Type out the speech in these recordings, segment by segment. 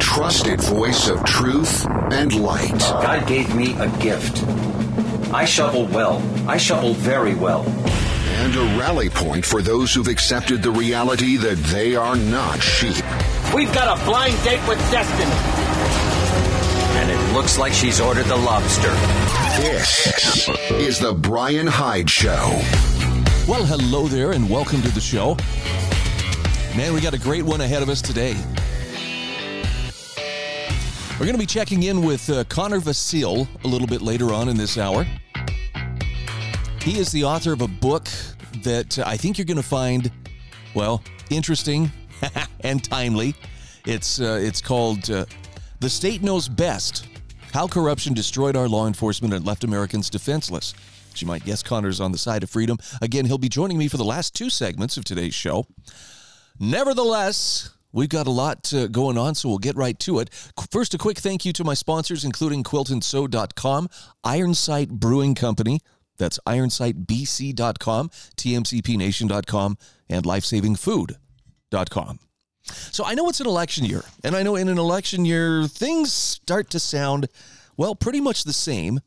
trusted voice of truth and light. God gave me a gift. I shovel well. I shovel very well. And a rally point for those who've accepted the reality that they are not sheep. We've got a blind date with destiny. And it looks like she's ordered the lobster. This is the Bryan Hyde Show. Well, hello there, and welcome to the show. Man, we got a great one ahead of us today. We're going to be checking in with uh, Connor Vasile a little bit later on in this hour. He is the author of a book that uh, I think you're going to find, well, interesting and timely. It's uh, it's called uh, "The State Knows Best: How Corruption Destroyed Our Law Enforcement and Left Americans Defenseless." As you might guess, Connor's on the side of freedom. Again, he'll be joining me for the last two segments of today's show. Nevertheless, We've got a lot uh, going on, so we'll get right to it. First, a quick thank you to my sponsors, including quiltandsew.com, Ironsight Brewing Company, that's ironsightbc.com, tmcpnation.com, and lifesavingfood.com. So I know it's an election year, and I know in an election year, things start to sound, well, pretty much the same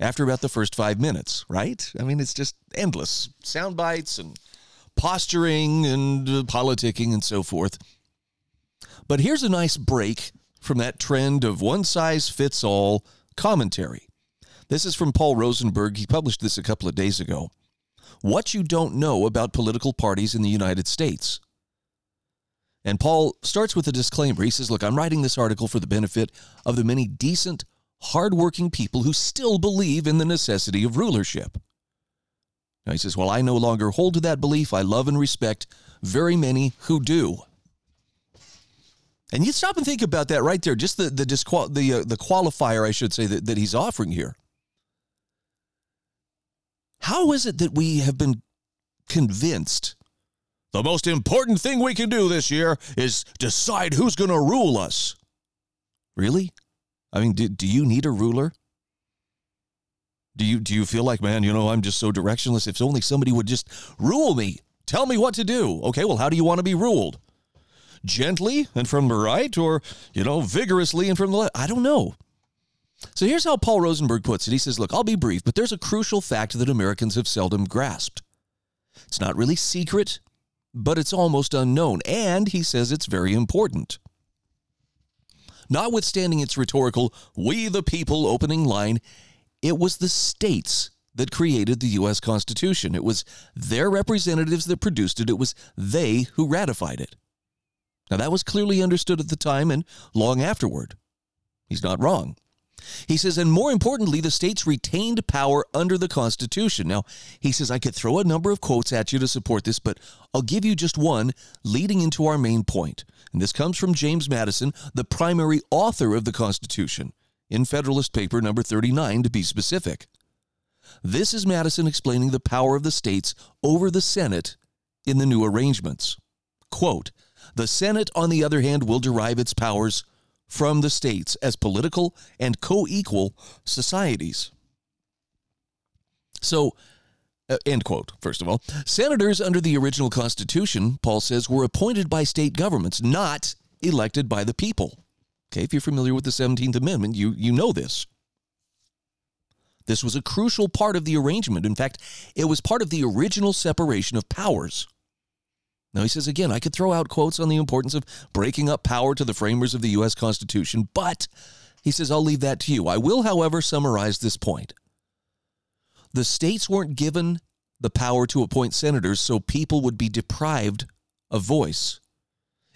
after about the first five minutes, right? I mean, it's just endless sound bites and posturing and uh, politicking and so forth. But here's a nice break from that trend of one size fits all commentary. This is from Paul Rosenberg. He published this a couple of days ago. What you don't know about political parties in the United States. And Paul starts with a disclaimer. He says, Look, I'm writing this article for the benefit of the many decent, hardworking people who still believe in the necessity of rulership. Now he says, Well, I no longer hold to that belief. I love and respect very many who do. And you stop and think about that right there, just the the disqual- the uh, the qualifier, I should say, that, that he's offering here. How is it that we have been convinced the most important thing we can do this year is decide who's going to rule us? Really? I mean, do, do you need a ruler? Do you do you feel like, man, you know, I'm just so directionless. If only somebody would just rule me, tell me what to do. Okay, well, how do you want to be ruled? Gently and from the right or, you know, vigorously and from the left. I don't know. So here's how Paul Rosenberg puts it. He says, Look, I'll be brief, but there's a crucial fact that Americans have seldom grasped. It's not really secret, but it's almost unknown. And he says it's very important. Notwithstanding its rhetorical, we the people opening line, it was the states that created the U.S. Constitution. It was their representatives that produced it, it was they who ratified it. Now, that was clearly understood at the time and long afterward. He's not wrong. He says, and more importantly, the states retained power under the Constitution. Now, he says, I could throw a number of quotes at you to support this, but I'll give you just one leading into our main point. And this comes from James Madison, the primary author of the Constitution, in Federalist Paper number 39 to be specific. This is Madison explaining the power of the states over the Senate in the new arrangements. Quote, the Senate, on the other hand, will derive its powers from the states as political and co equal societies. So, uh, end quote, first of all. Senators under the original Constitution, Paul says, were appointed by state governments, not elected by the people. Okay, if you're familiar with the 17th Amendment, you, you know this. This was a crucial part of the arrangement. In fact, it was part of the original separation of powers. Now, he says again, I could throw out quotes on the importance of breaking up power to the framers of the U.S. Constitution, but he says, I'll leave that to you. I will, however, summarize this point. The states weren't given the power to appoint senators so people would be deprived of voice.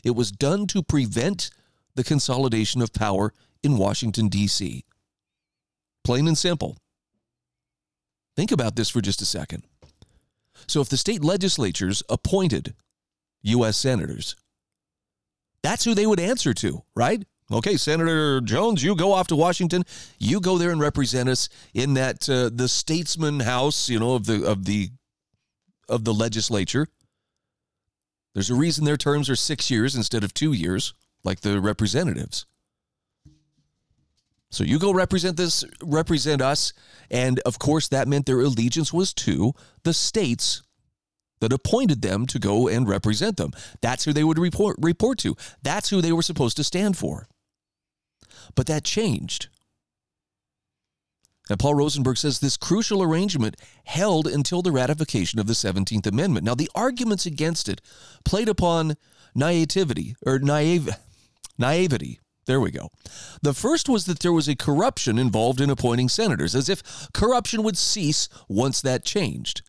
It was done to prevent the consolidation of power in Washington, D.C. Plain and simple. Think about this for just a second. So, if the state legislatures appointed U.S. senators. That's who they would answer to, right? Okay, Senator Jones, you go off to Washington. You go there and represent us in that uh, the statesman house, you know, of the of the of the legislature. There's a reason their terms are six years instead of two years, like the representatives. So you go represent this, represent us, and of course that meant their allegiance was to the states that appointed them to go and represent them. That's who they would report report to. That's who they were supposed to stand for. But that changed. And Paul Rosenberg says this crucial arrangement held until the ratification of the 17th Amendment. Now, the arguments against it played upon naivety or naive, naivety. There we go. The first was that there was a corruption involved in appointing senators, as if corruption would cease once that changed.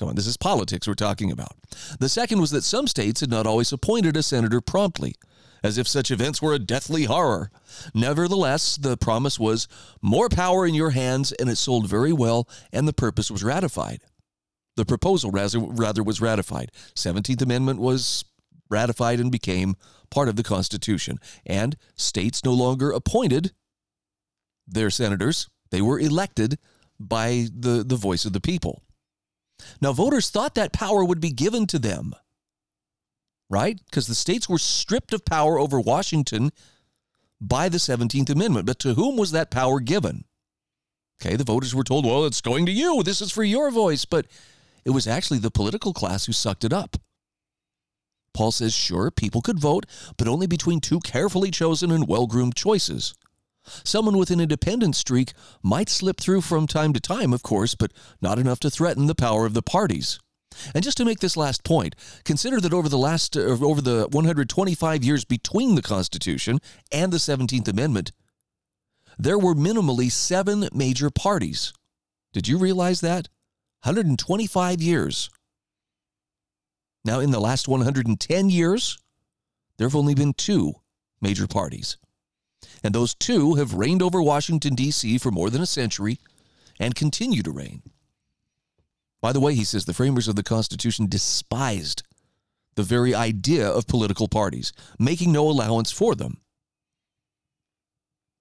Come on, this is politics we're talking about. The second was that some states had not always appointed a senator promptly, as if such events were a deathly horror. Nevertheless, the promise was more power in your hands, and it sold very well, and the purpose was ratified. The proposal, rather, rather was ratified. 17th Amendment was ratified and became part of the Constitution, and states no longer appointed their senators, they were elected by the, the voice of the people. Now, voters thought that power would be given to them, right? Because the states were stripped of power over Washington by the 17th Amendment. But to whom was that power given? Okay, the voters were told, well, it's going to you. This is for your voice. But it was actually the political class who sucked it up. Paul says, sure, people could vote, but only between two carefully chosen and well groomed choices. Someone with an independent streak might slip through from time to time, of course, but not enough to threaten the power of the parties. And just to make this last point, consider that over the last uh, over the 125 years between the Constitution and the 17th Amendment, there were minimally 7 major parties. Did you realize that? 125 years. Now in the last 110 years, there have only been 2 major parties and those two have reigned over Washington, D.C. for more than a century and continue to reign. By the way, he says the framers of the Constitution despised the very idea of political parties, making no allowance for them.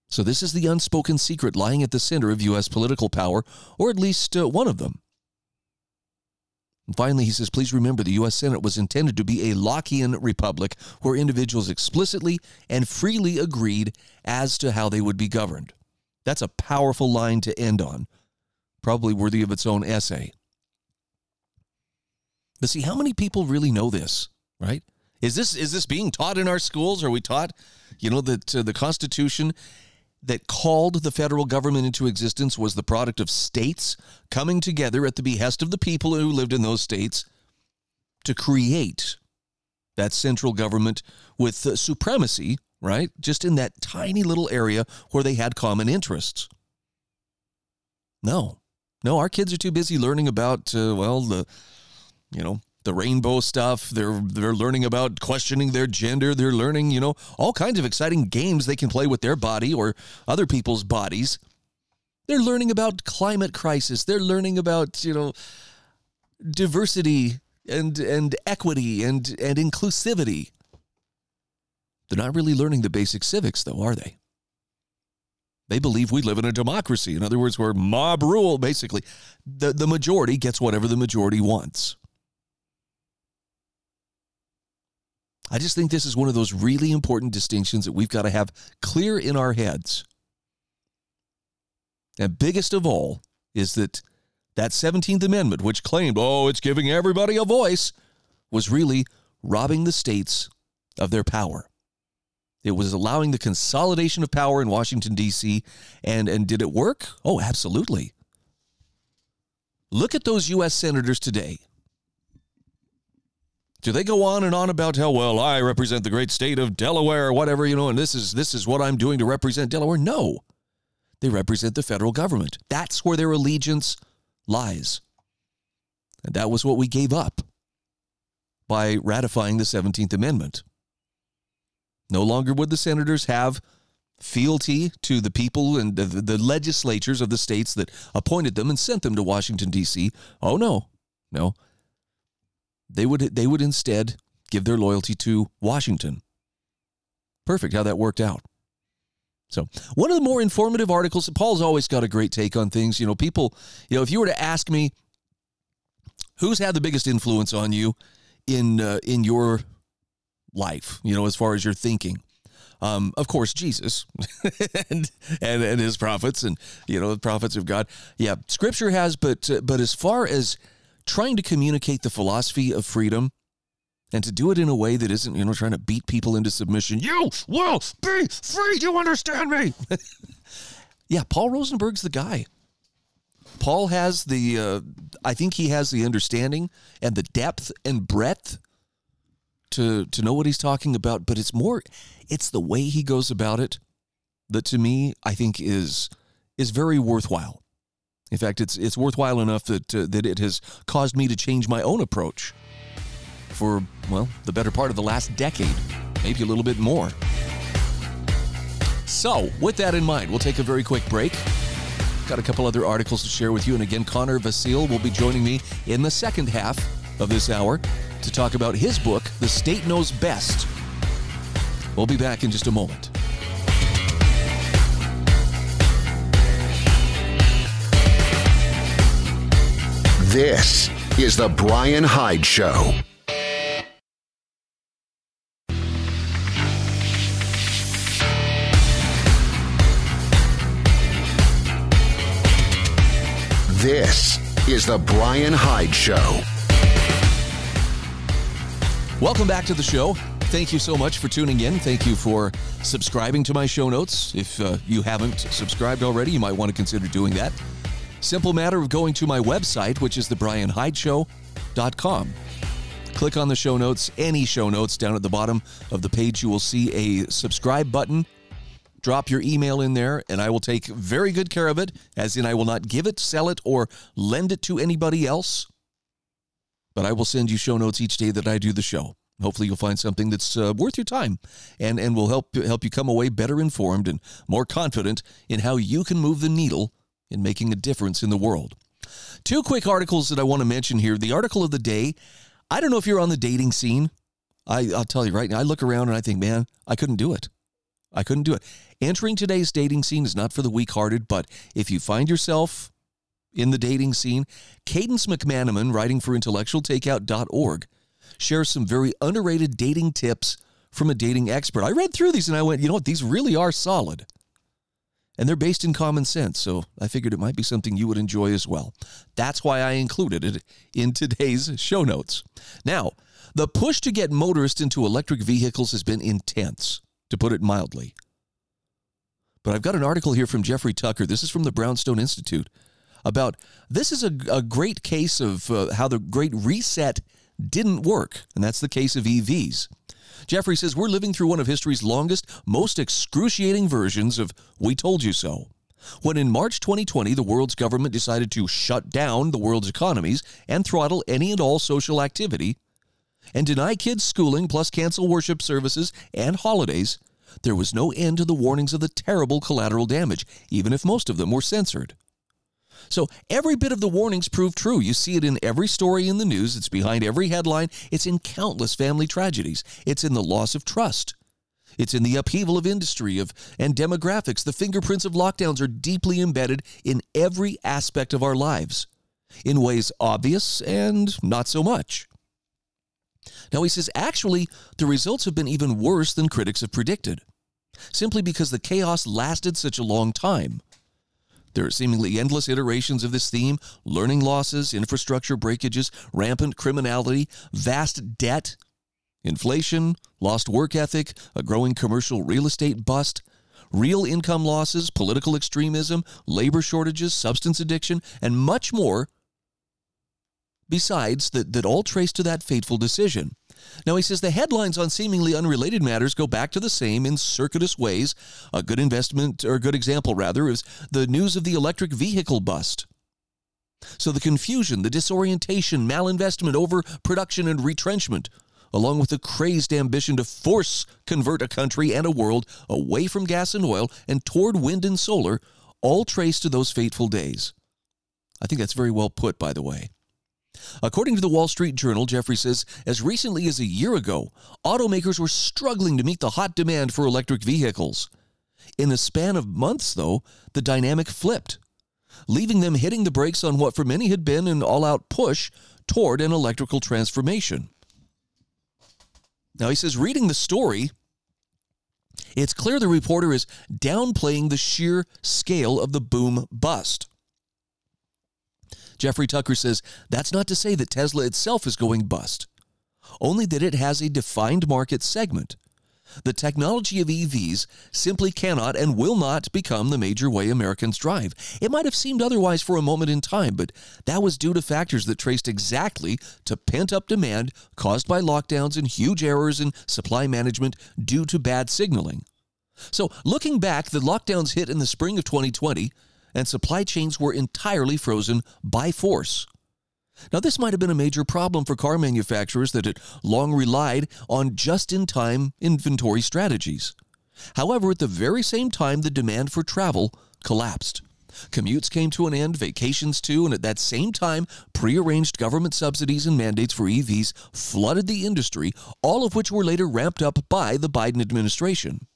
So, this is the unspoken secret lying at the center of U.S. political power, or at least uh, one of them. And finally, he says, please remember the U.S. Senate was intended to be a Lockean republic where individuals explicitly and freely agreed as to how they would be governed. That's a powerful line to end on, probably worthy of its own essay. But see, how many people really know this, right? Is this is this being taught in our schools? Are we taught, you know, that uh, the Constitution that called the federal government into existence was the product of states coming together at the behest of the people who lived in those states to create that central government with uh, supremacy, right? Just in that tiny little area where they had common interests. No, no, our kids are too busy learning about, uh, well, the, you know, the rainbow stuff. They're they're learning about questioning their gender. They're learning, you know, all kinds of exciting games they can play with their body or other people's bodies. They're learning about climate crisis. They're learning about, you know, diversity and and equity and and inclusivity. They're not really learning the basic civics though, are they? They believe we live in a democracy. In other words, we're mob rule, basically. The, the majority gets whatever the majority wants. I just think this is one of those really important distinctions that we've got to have clear in our heads. And biggest of all is that that 17th Amendment, which claimed, oh, it's giving everybody a voice, was really robbing the states of their power. It was allowing the consolidation of power in Washington, D.C. And, and did it work? Oh, absolutely. Look at those U.S. senators today. Do they go on and on about how well I represent the great state of Delaware or whatever, you know, and this is this is what I'm doing to represent Delaware? No. They represent the federal government. That's where their allegiance lies. And that was what we gave up by ratifying the 17th Amendment. No longer would the senators have fealty to the people and the, the legislatures of the states that appointed them and sent them to Washington, D.C. Oh, no, no. They would they would instead give their loyalty to Washington. Perfect how that worked out. So, one of the more informative articles, Paul's always got a great take on things. You know, people, you know, if you were to ask me who's had the biggest influence on you in uh, in your life, you know, as far as your thinking, um, of course, Jesus and, and and his prophets, and you know, the prophets of God. Yeah, Scripture has, but uh, but as far as trying to communicate the philosophy of freedom, and to do it in a way that isn't, you know, trying to beat people into submission. You will be free. Do you understand me? yeah, Paul Rosenberg's the guy. Paul has the, uh, I think he has the understanding and the depth and breadth to to know what he's talking about. But it's more, it's the way he goes about it that to me I think is is very worthwhile. In fact, it's it's worthwhile enough that uh, that it has caused me to change my own approach for well the better part of the last decade, maybe a little bit more. So, with that in mind, we'll take a very quick break. Got a couple other articles to share with you, and again, Connor Vasile will be joining me in the second half of this hour to talk about his book, The State Knows Best. We'll be back in just a moment. This is The Bryan Hyde Show. This is The Bryan Hyde Show. Welcome back to the show. Thank you so much for tuning in. Thank you for subscribing to my show notes. If uh, you haven't subscribed already, you might want to consider doing that. Simple matter of going to my website, which is thebryanhydeshow.com. Click on the show notes, any show notes down at the bottom of the page. You will see a subscribe button. Drop your email in there, and I will take very good care of it, as in, I will not give it, sell it, or lend it to anybody else. But I will send you show notes each day that I do the show. Hopefully, you'll find something that's uh, worth your time and, and will help, help you come away better informed and more confident in how you can move the needle in making a difference in the world. Two quick articles that I want to mention here. The article of the day I don't know if you're on the dating scene. I, I'll tell you right now, I look around and I think, man, I couldn't do it. I couldn't do it. Entering today's dating scene is not for the weak hearted, but if you find yourself in the dating scene, Cadence McManimon, writing for intellectualtakeout.org, shares some very underrated dating tips from a dating expert. I read through these and I went, you know what, these really are solid and they're based in common sense. So I figured it might be something you would enjoy as well. That's why I included it in today's show notes. Now, the push to get motorists into electric vehicles has been intense, to put it mildly. But I've got an article here from Jeffrey Tucker. This is from the Brownstone Institute about this is a, a great case of uh, how the Great Reset didn't work, and that's the case of EVs. Jeffrey says we're living through one of history's longest, most excruciating versions of We Told You So. When in March 2020, the world's government decided to shut down the world's economies and throttle any and all social activity and deny kids schooling plus cancel worship services and holidays, there was no end to the warnings of the terrible collateral damage, even if most of them were censored. So every bit of the warnings prove true. You see it in every story in the news, it's behind every headline, it's in countless family tragedies, it's in the loss of trust. It's in the upheaval of industry of and demographics. The fingerprints of lockdowns are deeply embedded in every aspect of our lives, in ways obvious and not so much. Now he says actually the results have been even worse than critics have predicted, simply because the chaos lasted such a long time. There are seemingly endless iterations of this theme learning losses, infrastructure breakages, rampant criminality, vast debt, inflation, lost work ethic, a growing commercial real estate bust, real income losses, political extremism, labor shortages, substance addiction, and much more besides that, that all trace to that fateful decision. Now, he says the headlines on seemingly unrelated matters go back to the same in circuitous ways. A good investment, or a good example rather, is the news of the electric vehicle bust. So the confusion, the disorientation, malinvestment, overproduction, and retrenchment, along with the crazed ambition to force convert a country and a world away from gas and oil and toward wind and solar, all trace to those fateful days. I think that's very well put, by the way. According to the Wall Street Journal, Jeffrey says as recently as a year ago, automakers were struggling to meet the hot demand for electric vehicles. In the span of months, though, the dynamic flipped, leaving them hitting the brakes on what for many had been an all out push toward an electrical transformation. Now, he says, reading the story, it's clear the reporter is downplaying the sheer scale of the boom bust. Jeffrey Tucker says that's not to say that Tesla itself is going bust. only that it has a defined market segment. The technology of EVs simply cannot and will not become the major way Americans drive. It might have seemed otherwise for a moment in time, but that was due to factors that traced exactly to pent up demand caused by lockdowns and huge errors in supply management due to bad signaling. So, looking back, the lockdowns hit in the spring of 2020, and supply chains were entirely frozen by force. Now, this might have been a major problem for car manufacturers that had long relied on just in time inventory strategies. However, at the very same time, the demand for travel collapsed. Commutes came to an end, vacations too, and at that same time, prearranged government subsidies and mandates for EVs flooded the industry, all of which were later ramped up by the Biden administration.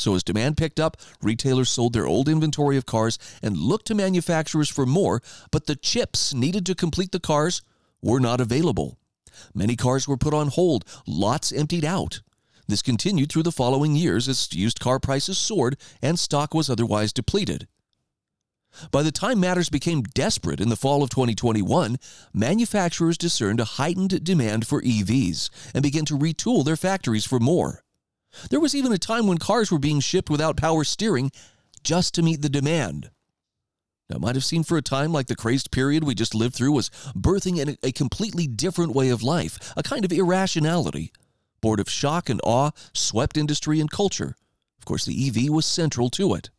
So, as demand picked up, retailers sold their old inventory of cars and looked to manufacturers for more, but the chips needed to complete the cars were not available. Many cars were put on hold, lots emptied out. This continued through the following years as used car prices soared and stock was otherwise depleted. By the time matters became desperate in the fall of 2021, manufacturers discerned a heightened demand for EVs and began to retool their factories for more. There was even a time when cars were being shipped without power steering just to meet the demand. Now, it might have seemed for a time like the crazed period we just lived through was birthing a completely different way of life, a kind of irrationality. Bored of shock and awe, swept industry and culture. Of course, the EV was central to it.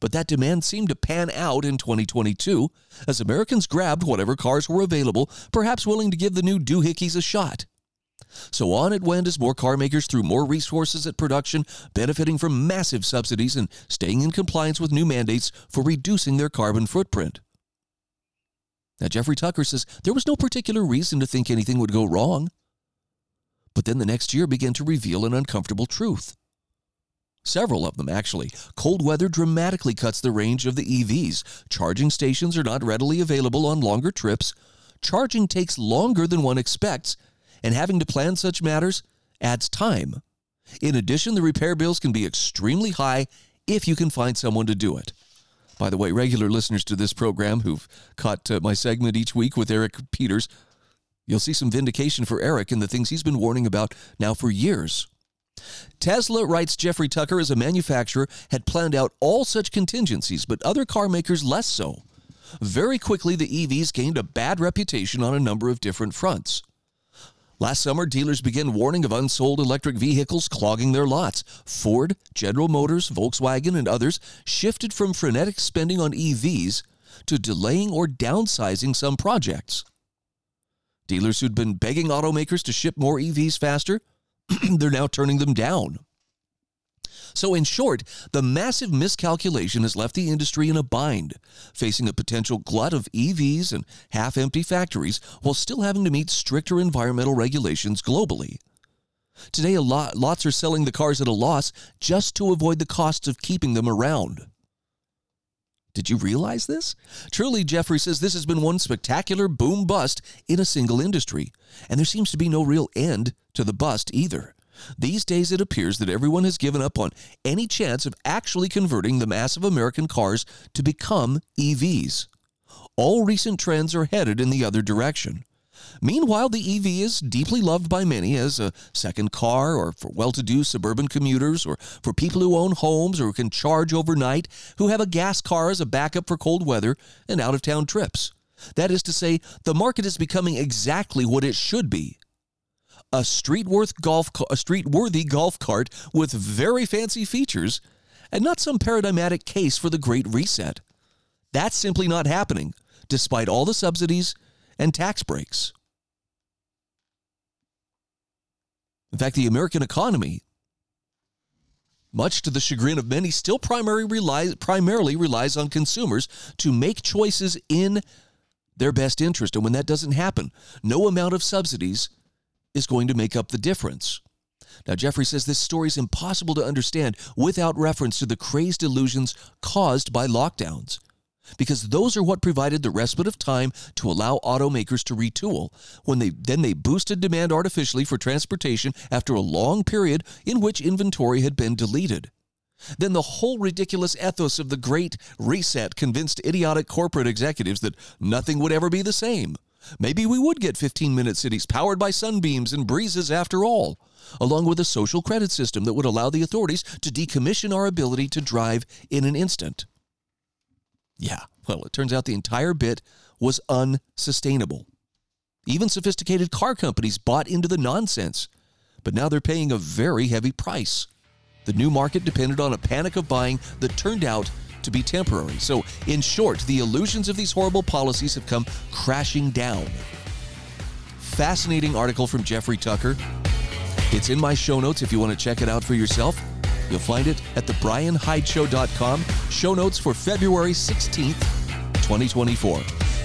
But that demand seemed to pan out in 2022 as Americans grabbed whatever cars were available, perhaps willing to give the new doohickeys a shot. So on it went as more car makers threw more resources at production, benefiting from massive subsidies and staying in compliance with new mandates for reducing their carbon footprint. Now, Jeffrey Tucker says there was no particular reason to think anything would go wrong. But then the next year began to reveal an uncomfortable truth. Several of them, actually. Cold weather dramatically cuts the range of the EVs. Charging stations are not readily available on longer trips. Charging takes longer than one expects, and having to plan such matters adds time. In addition, the repair bills can be extremely high if you can find someone to do it. By the way, regular listeners to this program who've caught uh, my segment each week with Eric Peters, you'll see some vindication for Eric in the things he's been warning about now for years. Tesla, writes Jeffrey Tucker, as a manufacturer, had planned out all such contingencies, but other car makers less so. Very quickly, the EVs gained a bad reputation on a number of different fronts. Last summer, dealers began warning of unsold electric vehicles clogging their lots. Ford, General Motors, Volkswagen, and others shifted from frenetic spending on EVs to delaying or downsizing some projects. Dealers who'd been begging automakers to ship more EVs faster, they're now turning them down. So, in short, the massive miscalculation has left the industry in a bind, facing a potential glut of EVs and half empty factories while still having to meet stricter environmental regulations globally. Today, lot, lots are selling the cars at a loss just to avoid the costs of keeping them around. Did you realize this? Truly, Jeffrey says this has been one spectacular boom bust in a single industry, and there seems to be no real end to the bust either. These days, it appears that everyone has given up on any chance of actually converting the mass of American cars to become EVs. All recent trends are headed in the other direction. Meanwhile, the EV is deeply loved by many as a second car or for well to do suburban commuters or for people who own homes or can charge overnight, who have a gas car as a backup for cold weather and out of town trips. That is to say, the market is becoming exactly what it should be a street worth golf a street worthy golf cart with very fancy features and not some paradigmatic case for the great reset. That's simply not happening despite all the subsidies and tax breaks. In fact, the American economy much to the chagrin of many, still primarily relies, primarily relies on consumers to make choices in their best interest. And when that doesn't happen, no amount of subsidies is going to make up the difference. Now, Jeffrey says this story is impossible to understand without reference to the crazed illusions caused by lockdowns, because those are what provided the respite of time to allow automakers to retool. When they then they boosted demand artificially for transportation after a long period in which inventory had been deleted. Then the whole ridiculous ethos of the Great Reset convinced idiotic corporate executives that nothing would ever be the same Maybe we would get 15 minute cities powered by sunbeams and breezes after all, along with a social credit system that would allow the authorities to decommission our ability to drive in an instant. Yeah, well, it turns out the entire bit was unsustainable. Even sophisticated car companies bought into the nonsense, but now they're paying a very heavy price. The new market depended on a panic of buying that turned out to be temporary. So, in short, the illusions of these horrible policies have come crashing down. Fascinating article from Jeffrey Tucker. It's in my show notes if you want to check it out for yourself. You'll find it at thebryanhydeshow.com. Show notes for February 16th, 2024.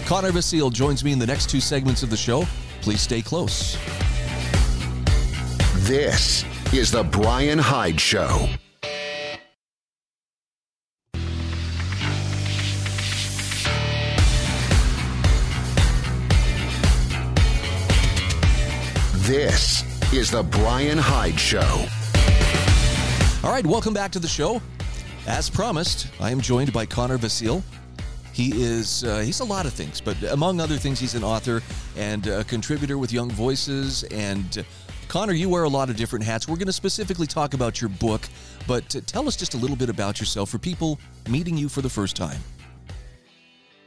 Connor Vasile joins me in the next two segments of the show. Please stay close. This is The Bryan Hyde Show. This is The Bryan Hyde Show. All right, welcome back to the show. As promised, I am joined by Connor Vasile. He is uh, he's a lot of things, but among other things, he's an author and a contributor with Young Voices. And uh, Connor, you wear a lot of different hats. We're going to specifically talk about your book, but uh, tell us just a little bit about yourself for people meeting you for the first time.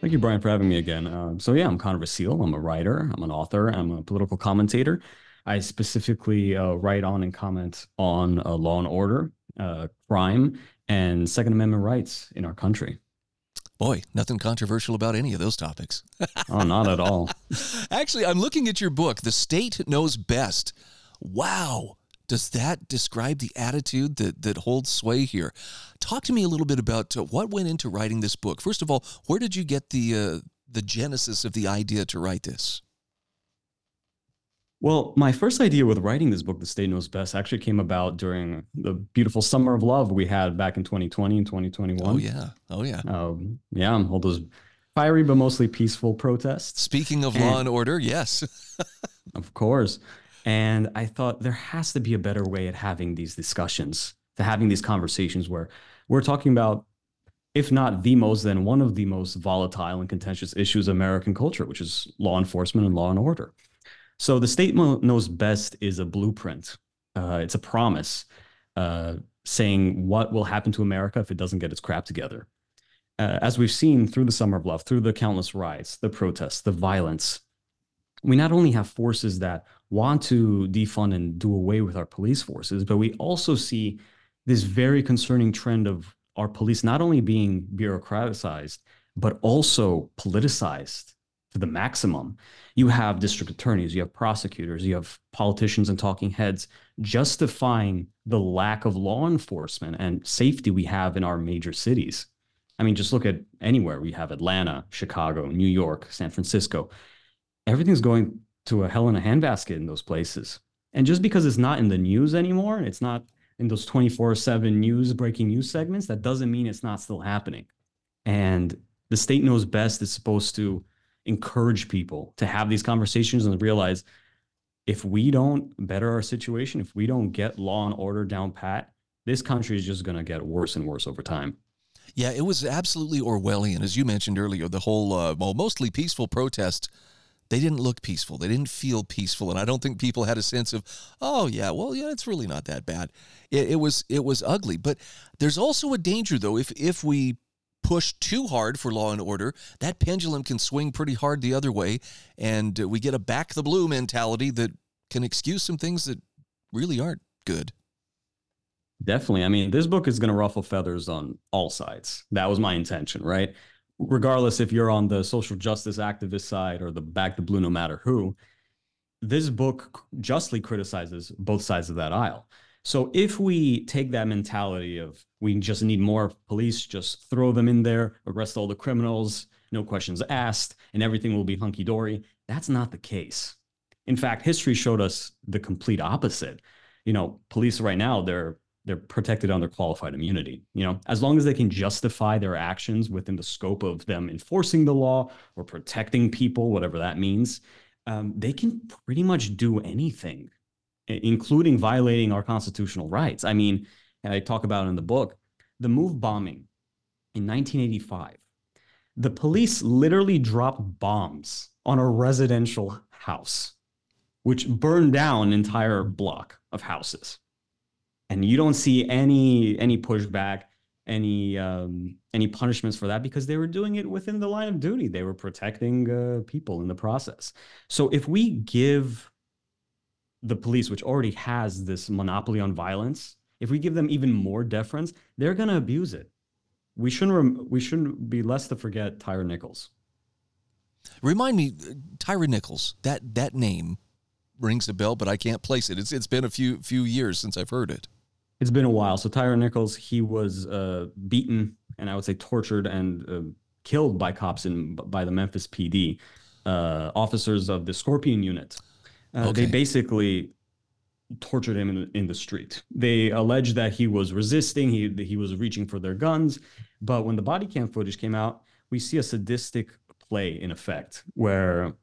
Thank you, Bryan, for having me again. Uh, so yeah, I'm Connor Vasile. I'm a writer. I'm an author. I'm a political commentator. I specifically uh, write on and comment on uh, law and order, uh, crime, and Second Amendment rights in our country. Boy, nothing controversial about any of those topics. oh, not at all. Actually, I'm looking at your book, The State Knows Best. Wow. Does that describe the attitude that, that holds sway here? Talk to me a little bit about uh, what went into writing this book. First of all, where did you get the uh, the genesis of the idea to write this? Well, my first idea with writing this book, The State Knows Best, actually came about during the beautiful summer of love we had back in 2020 and 2021. Oh, yeah. Oh, yeah. Um, yeah, all those fiery but mostly peaceful protests. Speaking of and, law and order, yes. of course. And I thought there has to be a better way at having these discussions, to having these conversations where we're talking about, if not the most, then one of the most volatile and contentious issues of American culture, which is law enforcement and law and order. So the state knows best is a blueprint. Uh, it's a promise uh, saying what will happen to America if it doesn't get its crap together. Uh, as we've seen through the summer of love, through the countless riots, the protests, the violence, we not only have forces that want to defund and do away with our police forces, but we also see this very concerning trend of our police not only being bureaucratized, but also politicized to the maximum. You have district attorneys, you have prosecutors, you have politicians and talking heads justifying the lack of law enforcement and safety we have in our major cities. I mean, just look at anywhere. We have Atlanta, Chicago, New York, San Francisco. Everything's going to a hell in a handbasket in those places. And just because it's not in the news anymore, it's not in those 24 7 news, breaking news segments, that doesn't mean it's not still happening. And the state knows best It's supposed to encourage people to have these conversations and realize if we don't better our situation, if we don't get law and order down pat, this country is just going to get worse and worse over time. Yeah, it was absolutely Orwellian, as you mentioned earlier. The whole, uh, well, mostly peaceful protest. They didn't look peaceful. They didn't feel peaceful, and I don't think people had a sense of, oh yeah, well yeah, it's really not that bad. It, it was it was ugly, but there's also a danger though if if we push too hard for law and order, that pendulum can swing pretty hard the other way. And uh, we get a back the blue mentality that can excuse some things that really aren't good. Definitely. I mean, this book is going to ruffle feathers on all sides. That was my intention, right? Regardless if you're on the social justice activist side or the back the blue, no matter who, this book justly criticizes both sides of that aisle. So if we take that mentality of we just need more police, just throw them in there, arrest all the criminals, no questions asked, and everything will be hunky dory, that's not the case. In fact, history showed us the complete opposite. You know, police right now, they're they're protected under qualified immunity. You know, as long as they can justify their actions within the scope of them enforcing the law or protecting people, whatever that means, um, they can pretty much do anything including violating our constitutional rights. I mean, I talk about in the book, the MOVE bombing in 1985. The police literally dropped bombs on a residential house, which burned down an entire block of houses. And you don't see any any pushback, any um, any punishments for that because they were doing it within the line of duty. They were protecting uh, people in the process. So if we give the police, which already has this monopoly on violence, if we give them even more deference, they're going to abuse it. We shouldn't we shouldn't be less to forget Tyre Nichols. Remind me, Tyre Nichols. That that name rings a bell, but I can't place it. It's it's been a few few years since I've heard it. It's been a while. So Tyre Nichols, he was uh, beaten and I would say tortured and uh, killed by cops in by the Memphis PD uh, officers of the Scorpion Unit. Uh, okay. They basically tortured him in, in the street. They alleged that he was resisting, he he was reaching for their guns, but when the body cam footage came out, we see a sadistic play in effect where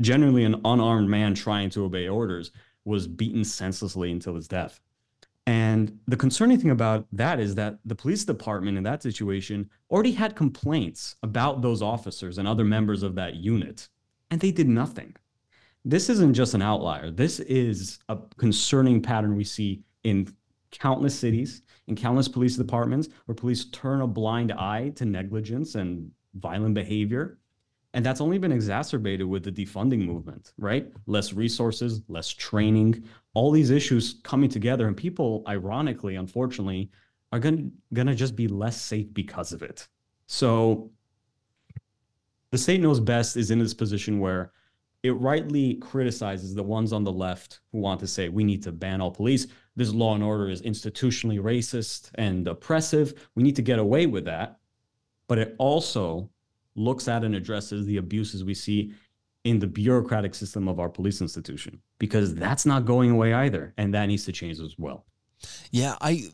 generally an unarmed man trying to obey orders was beaten senselessly until his death. And the concerning thing about that is that the police department in that situation already had complaints about those officers and other members of that unit, and they did nothing this isn't just an outlier. This is a concerning pattern we see in countless cities, in countless police departments, where police turn a blind eye to negligence and violent behavior. And that's only been exacerbated with the defunding movement, right? Less resources, less training, all these issues coming together. And people, ironically, unfortunately, are going to just be less safe because of it. So the state knows best is in this position where it rightly criticizes the ones on the left who want to say we need to ban all police. This law and order is institutionally racist and oppressive. We need to get away with that. But it also looks at and addresses the abuses we see in the bureaucratic system of our police institution because that's not going away either and that needs to change as well. Yeah, I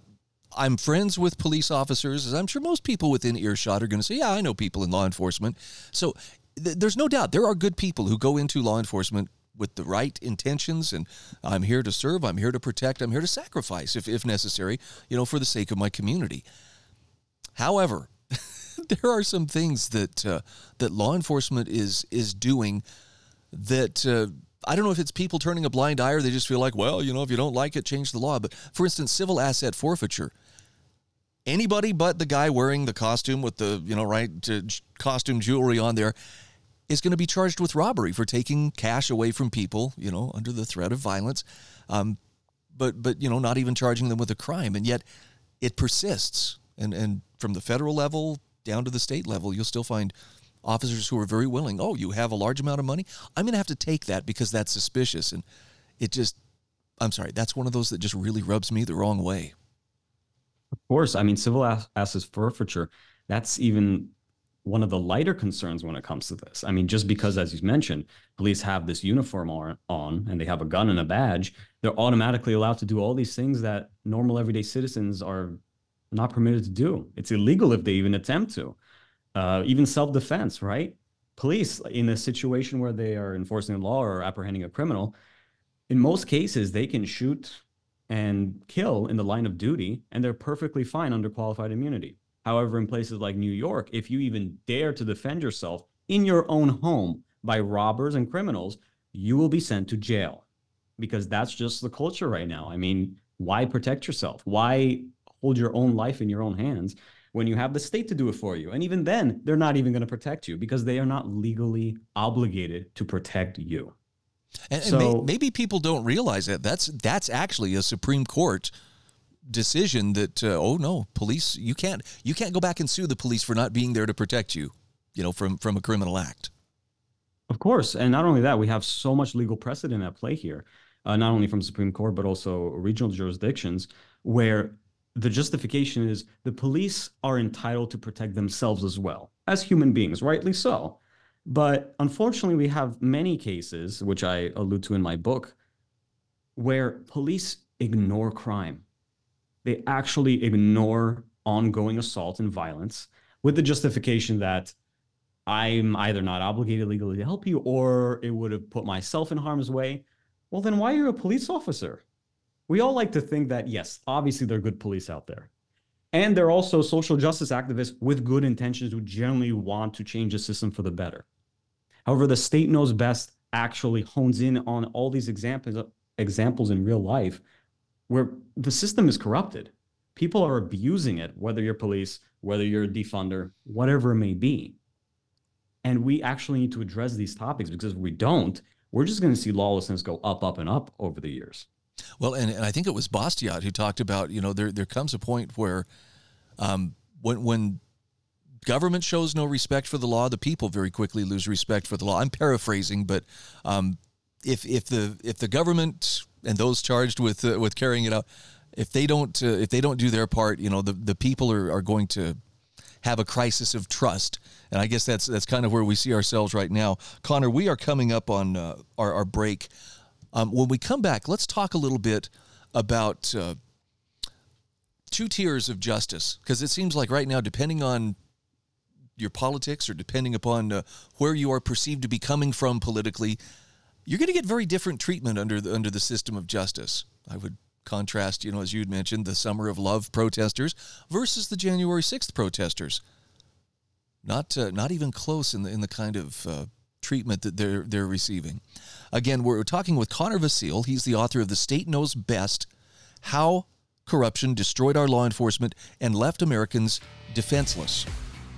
I'm friends with police officers, as I'm sure most people within earshot are going to say, yeah, I know people in law enforcement. So th- there's no doubt there are good people who go into law enforcement with the right intentions and I'm here to serve, I'm here to protect, I'm here to sacrifice if, if necessary, you know, for the sake of my community. However, there are some things that uh, that law enforcement is is doing that uh, I don't know if it's people turning a blind eye or they just feel like, well, you know, if you don't like it, change the law. But for instance, civil asset forfeiture. Anybody but the guy wearing the costume with the, you know, right, costume jewelry on there is going to be charged with robbery for taking cash away from people, you know, under the threat of violence. Um, but but you know, not even charging them with a crime, and yet it persists. And and from the federal level down to the state level, you'll still find officers who are very willing. Oh, you have a large amount of money. I'm going to have to take that because that's suspicious, and it just. I'm sorry. That's one of those that just really rubs me the wrong way. Of course, I mean civil assets forfeiture. That's even one of the lighter concerns when it comes to this. I mean, just because, as you mentioned, police have this uniform on and they have a gun and a badge, they're automatically allowed to do all these things that normal everyday citizens are not permitted to do. It's illegal if they even attempt to. Uh, even self defense, right? Police, in a situation where they are enforcing the law or apprehending a criminal, in most cases, they can shoot and kill in the line of duty, and they're perfectly fine under qualified immunity. However, in places like New York, if you even dare to defend yourself in your own home by robbers and criminals, you will be sent to jail because that's just the culture right now. I mean, why protect yourself? Why hold your own life in your own hands when you have the state to do it for you? And even then, they're not even going to protect you because they are not legally obligated to protect you. And, so, and may, maybe people don't realize that that's that's actually a Supreme Court decision that uh, oh no, police you can't you can't go back and sue the police for not being there to protect you, you know, from from a criminal act. Of course, and not only that, we have so much legal precedent at play here, uh, not only from Supreme Court but also regional jurisdictions where the justification is the police are entitled to protect themselves as well as human beings, rightly so. But unfortunately, we have many cases, which I allude to in my book, where police ignore crime they actually ignore ongoing assault and violence with the justification that I'm either not obligated legally to help you or it would have put myself in harm's way. Well, then why are you a police officer? We all like to think that, yes, obviously there are good police out there. And they're also social justice activists with good intentions who generally want to change the system for the better. However, the state knows best actually hones in on all these examples examples in real life where the system is corrupted. People are abusing it, whether you're police, whether you're a defunder, whatever it may be. And we actually need to address these topics because if we don't, we're just going to see lawlessness go up, up, and up over the years. Well, and, and I think it was Bastiat who talked about, you know, there there comes a point where um, when when government shows no respect for the law, the people very quickly lose respect for the law. I'm paraphrasing, but um, if if the if the government and those charged with uh, with carrying it out, if they don't uh, if they don't do their part, you know, the the people are, are going to have a crisis of trust. And I guess that's that's kind of where we see ourselves right now. Connor, we are coming up on uh, our, our break. Um, when we come back, let's talk a little bit about uh, two tiers of justice because it seems like right now, depending on your politics or depending upon uh, where you are perceived to be coming from politically, you're going to get very different treatment under the, under the system of justice. I would contrast, you know, as you'd mentioned, the Summer of Love protesters versus the January 6th protesters. Not uh, not even close in the in the kind of uh, treatment that they're they're receiving. Again, we're talking with Connor Vasile. He's the author of The State Knows Best: How Corruption Destroyed Our Law Enforcement and Left Americans Defenseless.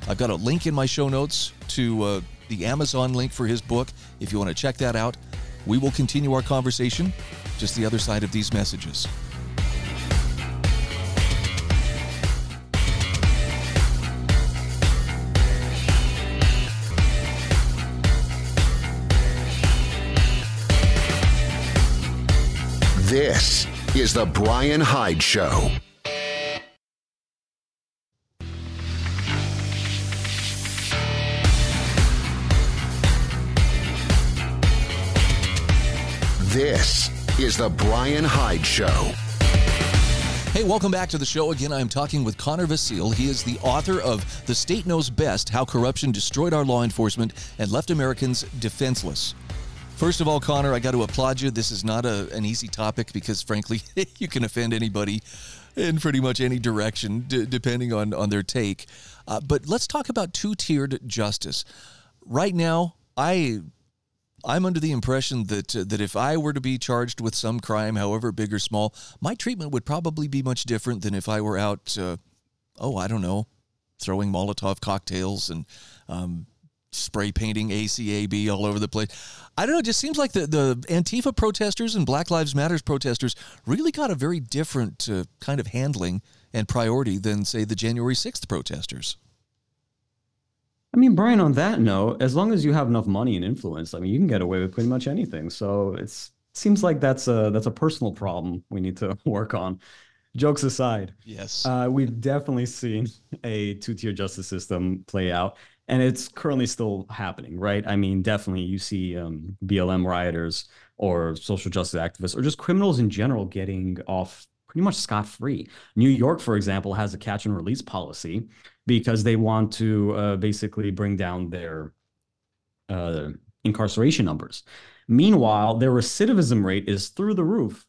I've got a link in my show notes to uh, the Amazon link for his book if you want to check that out. We will continue our conversation just the other side of these messages. This is The Bryan Hyde Show. This is The Bryan Hyde Show. Hey, welcome back to the show. Again, I'm talking with Connor Vasile. He is the author of The State Knows Best How Corruption Destroyed Our Law Enforcement and Left Americans Defenseless. First of all, Connor, I got to applaud you. This is not a, an easy topic because, frankly, you can offend anybody in pretty much any direction, d- depending on, on their take. Uh, but let's talk about two tiered justice. Right now, I I'm under the impression that uh, that if I were to be charged with some crime, however big or small, my treatment would probably be much different than if I were out. Uh, oh, I don't know, throwing Molotov cocktails and um, spray painting ACAB all over the place. I don't know. It just seems like the the Antifa protesters and Black Lives Matters protesters really got a very different uh, kind of handling and priority than say the January sixth protesters. I mean, Bryan, on that note, as long as you have enough money and influence, I mean, you can get away with pretty much anything. So it's seems like that's a that's a personal problem we need to work on. Jokes aside, yes, uh, we've definitely seen a two-tier justice system play out, and it's currently still happening, right? I mean, definitely you see um, BLM rioters or social justice activists or just criminals in general getting off pretty much scot free. New York, for example, has a catch and release policy because they want to uh, basically bring down their uh, incarceration numbers. Meanwhile, their recidivism rate is through the roof,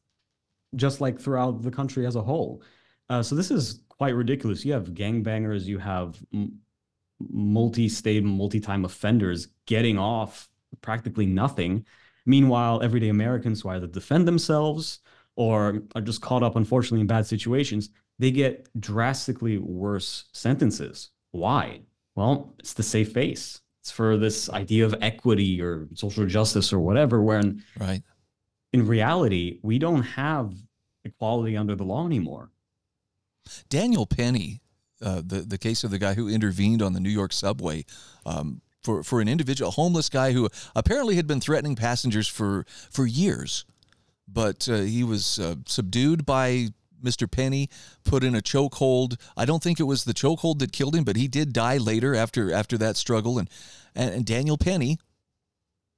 just like throughout the country as a whole. Uh, so this is quite ridiculous. You have gangbangers, you have m- multi-state, multi-time offenders getting off practically nothing. Meanwhile, everyday Americans who either defend themselves or are just caught up, unfortunately, in bad situations, they get drastically worse sentences. Why? Well, it's the safe face. It's for this idea of equity or social justice or whatever, when right. in reality, we don't have equality under the law anymore. Daniel Penny, uh, the, the case of the guy who intervened on the New York subway, um, for, for an individual, a homeless guy who apparently had been threatening passengers for, for years but uh, he was uh, subdued by Mr. Penny, put in a chokehold. I don't think it was the chokehold that killed him, but he did die later after after that struggle. And and, and Daniel Penny,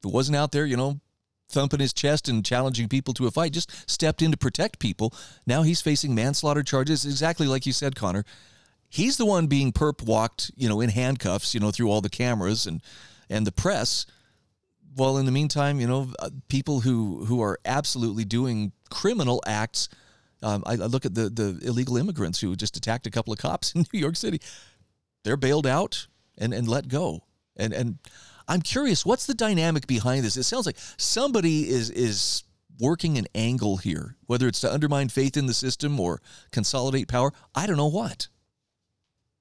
who wasn't out there, you know, thumping his chest and challenging people to a fight, just stepped in to protect people. Now he's facing manslaughter charges, exactly like you said, Connor. He's the one being perp walked, you know, in handcuffs, you know, through all the cameras and and the press well, in the meantime, you know, uh, people who who are absolutely doing criminal acts. Um, I, I, look at the the illegal immigrants who just attacked a couple of cops in New York City. They're bailed out and and let go. And and I'm curious, what's the dynamic behind this? It sounds like somebody is is working an angle here, whether it's to undermine faith in the system or consolidate power. I don't know what.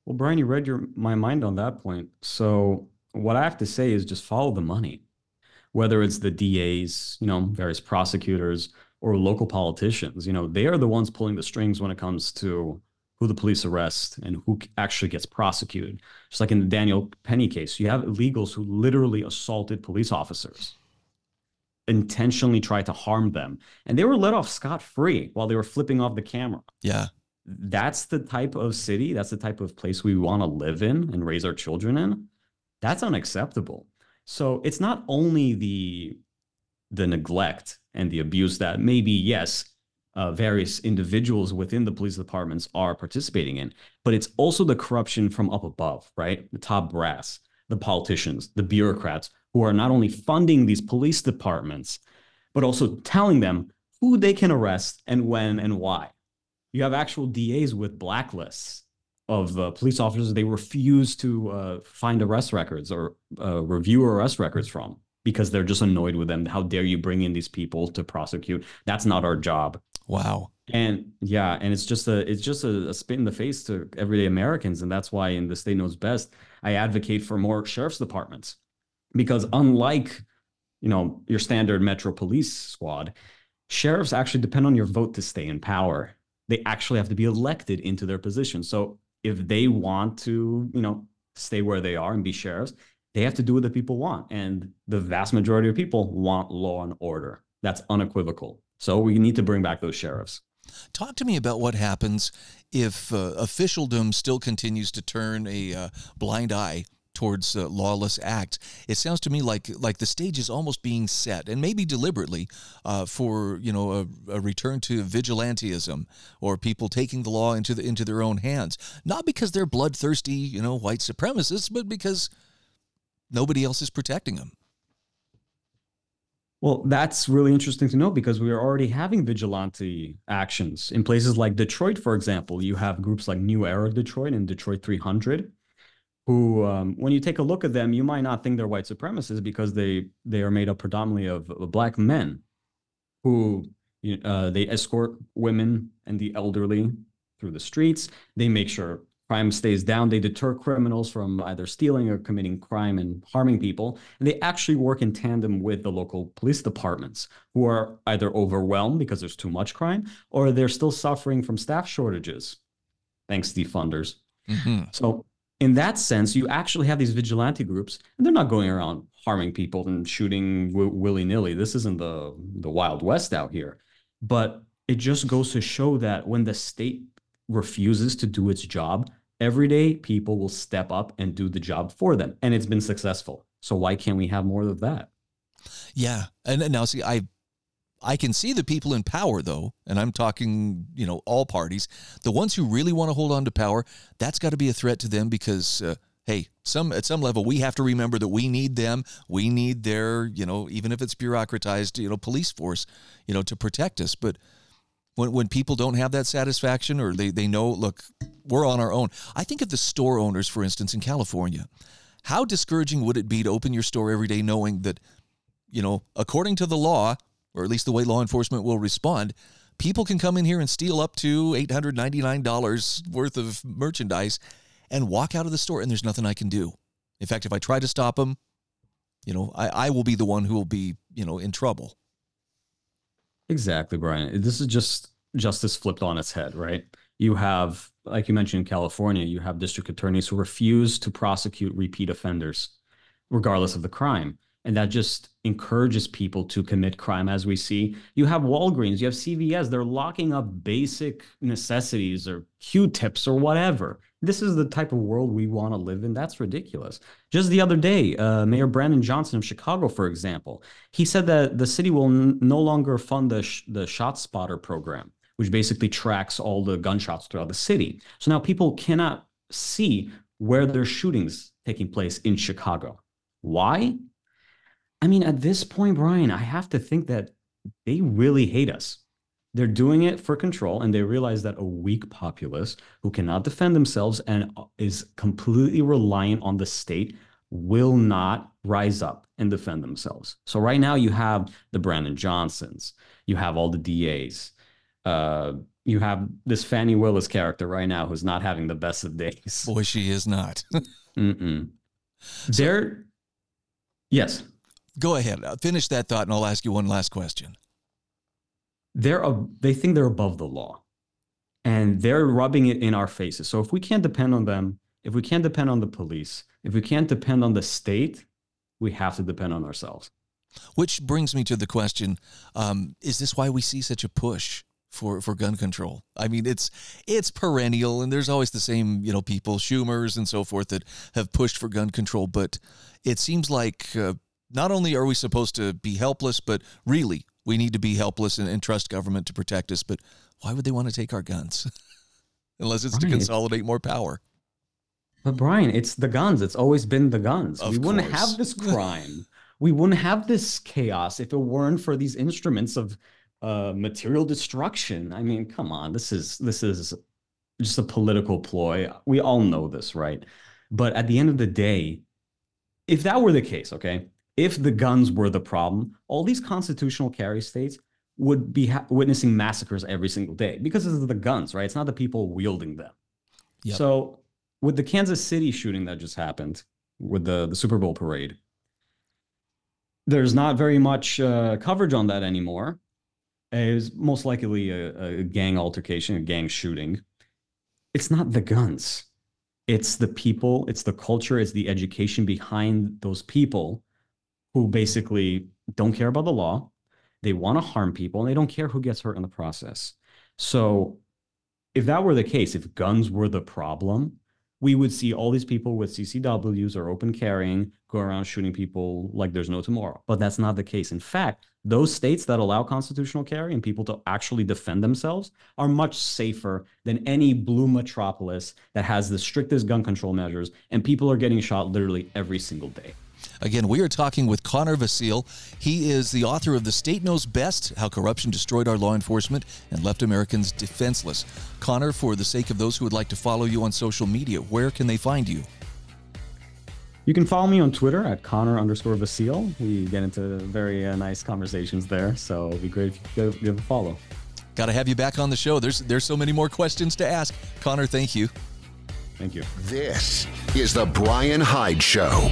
Well, Bryan, you read your my mind on that point. So what I have to say is just follow the money. Whether it's the DAs, you know, various prosecutors, or local politicians, you know, they are the ones pulling the strings when it comes to who the police arrest and who actually gets prosecuted. Just like in the Daniel Penny case, you have illegals who literally assaulted police officers, intentionally tried to harm them, and they were let off scot free while they were flipping off the camera. Yeah. That's the type of city, that's the type of place we want to live in and raise our children in. That's unacceptable. So it's not only the the neglect and the abuse that maybe yes uh, various individuals within the police departments are participating in, but it's also the corruption from up above, right? The top brass, the politicians, the bureaucrats who are not only funding these police departments, but also telling them who they can arrest and when and why. You have actual DAs with blacklists of uh, police officers they refuse to uh, find arrest records or uh, review arrest records from because they're just annoyed with them. How dare you bring in these people to prosecute? That's not our job. Wow. And yeah, and it's just a it's just a, a spit in the face to everyday Americans, and that's why in the state knows best, I advocate for more sheriff's departments, because unlike you know your standard metro police squad, sheriffs actually depend on your vote to stay in power. They actually have to be elected into their position. So if they want to, you know, stay where they are and be sheriffs, they have to do what the people want. And the vast majority of people want law and order. That's unequivocal. So we need to bring back those sheriffs. Talk to me about what happens if uh, officialdom still continues to turn a uh, blind eye towards uh, lawless acts. It sounds to me like like the stage is almost being set, and maybe deliberately, uh, for you know a, a, return to vigilantism or people taking the law into the into their own hands. Not because they're bloodthirsty, you know, white supremacists, but because nobody else is protecting them. Well, that's really interesting to know because we are already having vigilante actions in places like Detroit, for example. You have groups like New Era Detroit and Detroit 300, who, um, when you take a look at them, you might not think they're white supremacists because they they are made up predominantly of, black men, who uh, they escort women and the elderly through the streets. They make sure crime stays down. They deter criminals from either stealing or committing crime and harming people. And they actually work in tandem with the local police departments who are either overwhelmed because there's too much crime or they're still suffering from staff shortages, thanks to funders. Mm-hmm. So, in that sense, you actually have these vigilante groups, and they're not going around harming people and shooting w- willy nilly. This isn't the, the Wild West out here. But it just goes to show that when the state refuses to do its job, everyday people will step up and do the job for them. And it's been successful. So why can't we have more of that? Yeah. And now see, I I can see the people in power though, and I'm talking, you know, all parties, the ones who really want to hold on to power, that's got to be a threat to them because uh, hey, some at some level we have to remember that we need them. We need their, you know, even if it's bureaucratized, you know, police force, you know, to protect us. But when, when people don't have that satisfaction or they, they know, look, we're on our own. I think of the store owners, for instance, in California. How discouraging would it be to open your store every day knowing that, you know, according to the law, or at least the way law enforcement will respond, people can come in here and steal up to $899 worth of merchandise and walk out of the store and there's nothing I can do. In fact, if I try to stop them, you know, I, I will be the one who will be, you know, in trouble. Exactly, Bryan. This is just justice flipped on its head, right? You have, like you mentioned in California, you have district attorneys who refuse to prosecute repeat offenders, regardless of the crime. And that just encourages people to commit crime, as we see. You have Walgreens, you have CVS, they're locking up basic necessities or Q tips or whatever this is the type of world we want to live in. That's ridiculous. Just the other day, uh, Mayor Brandon Johnson of Chicago, for example, he said that the city will n- no longer fund the sh- the ShotSpotter program, which basically tracks all the gunshots throughout the city. So now people cannot see where there's shootings taking place in Chicago. Why? I mean, at this point, Bryan, I have to think that they really hate us they're doing it for control, and they realize that a weak populace who cannot defend themselves and is completely reliant on the state will not rise up and defend themselves. So right now you have the Brandon Johnsons, you have all the DAs, uh, you have this Fani Willis character right now who's not having the best of days. Boy, she is not. Mm-mm. They're yes, Go ahead. Uh, Finish that thought, and I'll ask you one last question. they're a, they think they're above the law, and they're rubbing it in our faces. So if we can't depend on them, if we can't depend on the police, if we can't depend on the state, we have to depend on ourselves. Which brings me to the question: um, Is this why we see such a push for for gun control? I mean, it's it's perennial, and there's always the same you know people, Schumers and so forth, that have pushed for gun control. But it seems like uh, not only are we supposed to be helpless, but really we need to be helpless and, and trust government to protect us. But why would they want to take our guns? Unless it's to consolidate more power. But Bryan, it's the guns. It's always been the guns. Of we wouldn't have this crime. we wouldn't have this chaos if it weren't for these instruments of uh, material destruction. I mean, come on. This is this is just a political ploy. We all know this, right? But at the end of the day, if that were the case, okay, if the guns were the problem, all these constitutional carry states would be ha- witnessing massacres every single day because of the guns, right? It's not the people wielding them. Yep. So with the Kansas City shooting that just happened with the, the Super Bowl parade, there's not very much uh, coverage on that anymore. It was most likely a, a gang altercation, a gang shooting. It's not the guns. It's the people, it's the culture, it's the education behind those people who basically don't care about the law. They want to harm people and they don't care who gets hurt in the process. So, if that were the case, if guns were the problem, we would see all these people with CCWs or open carrying go around shooting people like there's no tomorrow. But that's not the case. In fact, those states that allow constitutional carry and people to actually defend themselves are much safer than any blue metropolis that has the strictest gun control measures and people are getting shot literally every single day. Again, we are talking with Connor Vasile. He is the author of The State Knows Best How Corruption Destroyed Our Law Enforcement and Left Americans Defenseless. Connor, for the sake of those who would like to follow you on social media, where can they find you? You can follow me on Twitter at Connor underscore Vasile. We get into very uh, nice conversations there, so it'd be great if you could give a follow. Got to have you back on the show. There's there's so many more questions to ask. Connor, thank you. Thank you. This is The Bryan Hyde Show.